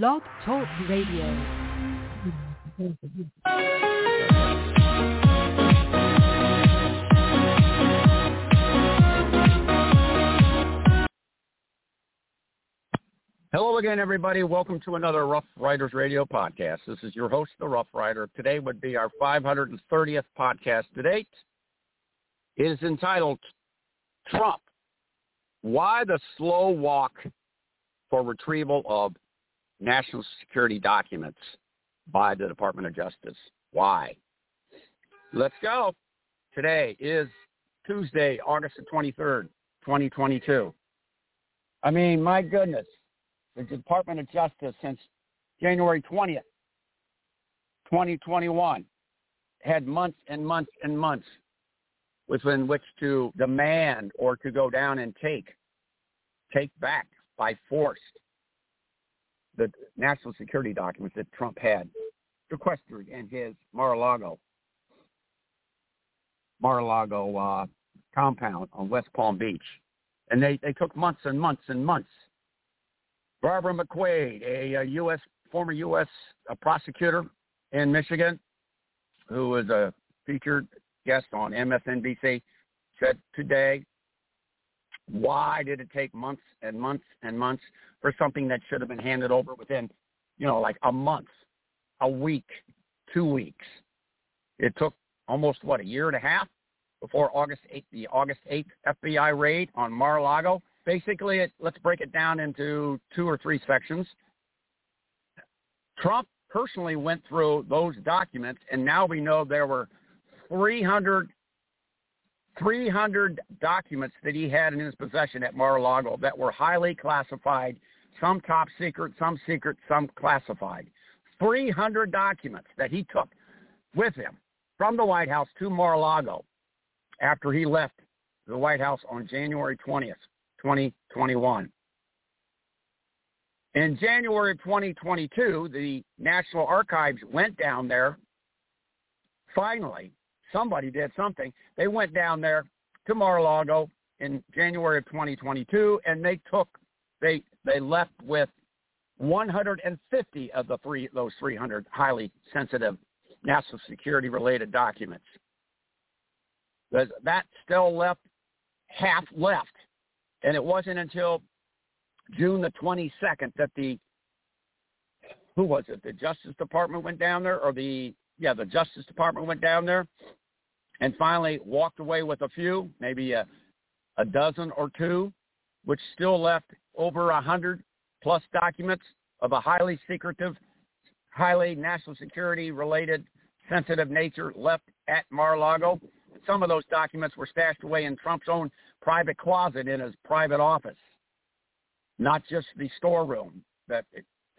Blog Talk Radio. Hello again, everybody. Welcome to another Rough Riders Radio podcast. This is your host, the Rough Rider. Today would be our 530th podcast to date. It is entitled Trump, Why the Slow Walk for Retrieval of National Security Documents by the Department of Justice. Why? Let's go. Today is Tuesday, August the 23rd, 2022. I mean, my goodness the Department of Justice since January 20th, 2021, had months and months and months within which to demand or to go down and take, take back by force the national security documents that Trump had sequestered in his Mar-a-Lago, Mar-a-Lago uh, compound on West Palm Beach. And they, they took months and months and months Barbara McQuade, a, a U.S. former U.S. prosecutor in Michigan, who was a featured guest on MSNBC, said today, why did it take months and months and months for something that should have been handed over within, you know, like a month, a week, two weeks? It took almost, what, a year and a half before August 8th, the August 8th FBI raid on Mar-a-Lago basically, it, let's break it down into two or three sections. Trump personally went through those documents, and now we know there were 300, 300 documents that he had in his possession at Mar-a-Lago that were highly classified, some top secret, some secret, some classified. 300 documents that he took with him from the White House to Mar-a-Lago after he left the White House on January 20th. 2021. In January of 2022, the National Archives went down there. Finally, somebody did something. They went down there to Mar-a-Lago in January of 2022, and they took they they left with 150 of the three those 300 highly sensitive national security related documents. That still left half left and it wasn't until June the 22nd that the, who was it? The Justice Department went down there or the, yeah, the Justice Department went down there and finally walked away with a few, maybe a, a dozen or two, which still left over a hundred plus documents of a highly secretive, highly national security related sensitive nature left at Mar-a-Lago. Some of those documents were stashed away in Trump's own private closet in his private office, not just the storeroom that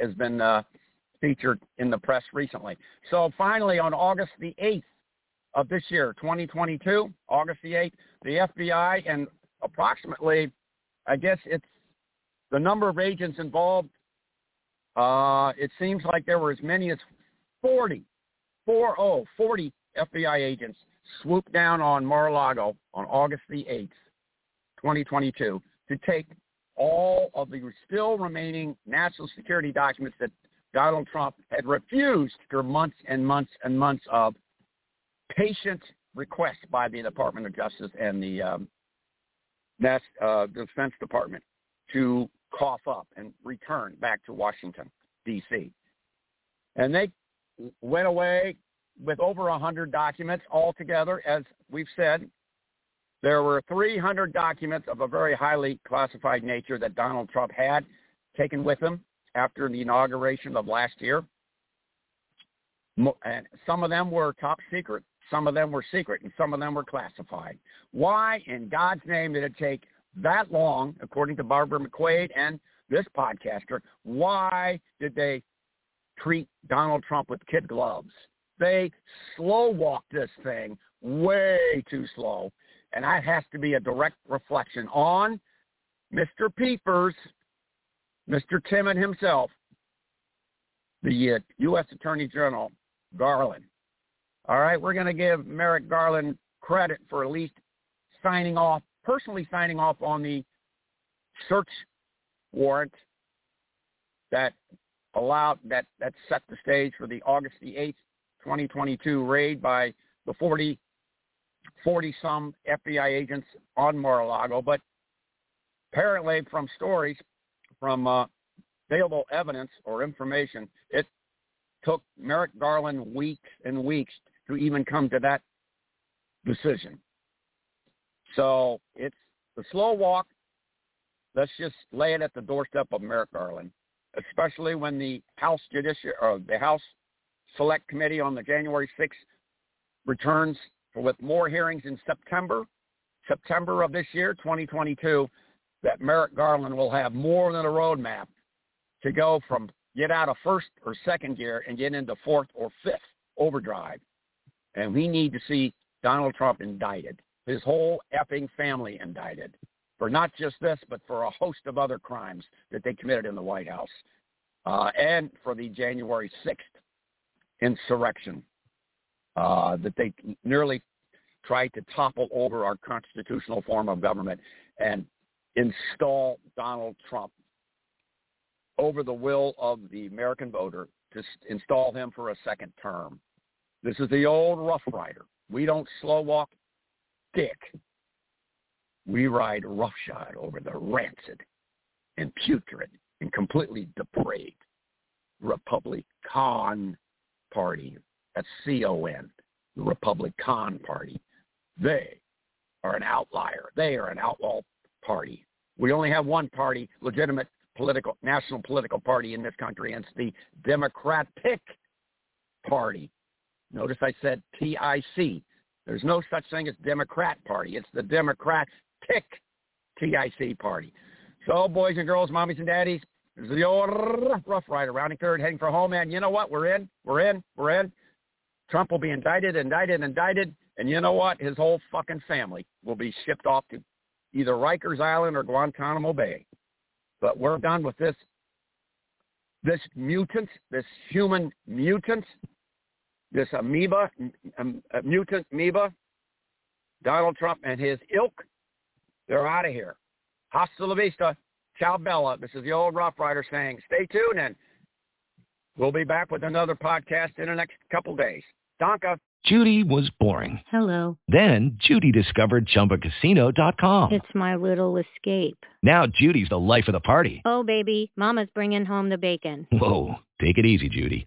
has been uh, featured in the press recently. So finally, on August the 8th of this year, 2022, August the 8th, the FBI and approximately, I guess it's the number of agents involved, uh, it seems like there were as many as 40, 40, 40 FBI agents swooped down on Mar-a-Lago on August the 8th 2022 to take all of the still remaining national security documents that Donald Trump had refused for months and months and months of patient request by the Department of Justice and the um, uh, Defense Department to cough up and return back to Washington, D.C. And they went away with over 100 documents altogether, as we've said, there were 300 documents of a very highly classified nature that Donald Trump had taken with him after the inauguration of last year. And some of them were top secret, some of them were secret, and some of them were classified. Why in God's name did it take that long, according to Barbara McQuade and this podcaster, why did they treat Donald Trump with kid gloves? They slow walked this thing way too slow and that has to be a direct reflection on Mr. Peepers, Mr. Timmon himself, the uh, U.S. Attorney General Garland. All right, we're going to give Merrick Garland credit for at least signing off, personally signing off on the search warrant that allowed that that set the stage for the August the 8th, 2022 raid by the 40 40 some FBI agents on Mar-a-Lago. But apparently, from stories, from uh, available evidence or information, it took Merrick Garland weeks and weeks to even come to that decision. So it's the slow walk. Let's just lay it at the doorstep of Merrick Garland, especially when the House Judiciary or uh, the House Select Committee on the January 6th returns with more hearings in September, September of this year, 2022, that Merrick Garland will have more than a roadmap to go from get out of first or second gear and get into fourth or fifth overdrive. And we need to see Donald Trump indicted, his whole effing family indicted for not just this, but for a host of other crimes that they committed in the White House uh, and for the January 6th insurrection uh, that they nearly tried to topple over our constitutional form of government and install Donald Trump over the will of the American voter to install him for a second term. This is the old Rough Rider. We don't slow walk dick. We ride roughshod over the rancid and putrid and completely depraved Republican Party. That's C-O-N, the Republican Party. They are an outlier. They are an outlaw party. We only have one party, legitimate political national political party in this country, and it's the Democratic Party. Notice I said TIC. There's no such thing as Democrat Party. It's the Democratic TIC Party. So, boys and girls, mommies and daddies, this is the old Rough Rider, rounding third, heading for home. And you know what? We're in. We're in. We're in. Trump will be indicted, indicted, indicted. And you know what? His whole fucking family will be shipped off to either Rikers Island or Guantanamo Bay. But we're done with this this mutant, this human mutant, this amoeba, um, mutant amoeba, Donald Trump and his ilk, they're out of here. Hasta la vista. Ciao Bella. This is the old Rough Rider saying, stay tuned and we'll be back with another podcast in the next couple days. Donka. Judy was boring. Hello. Then Judy discovered ChumbaCasino.com. It's my little escape. Now Judy's the life of the party. Oh, baby, mama's bringing home the bacon. Whoa, take it easy, Judy.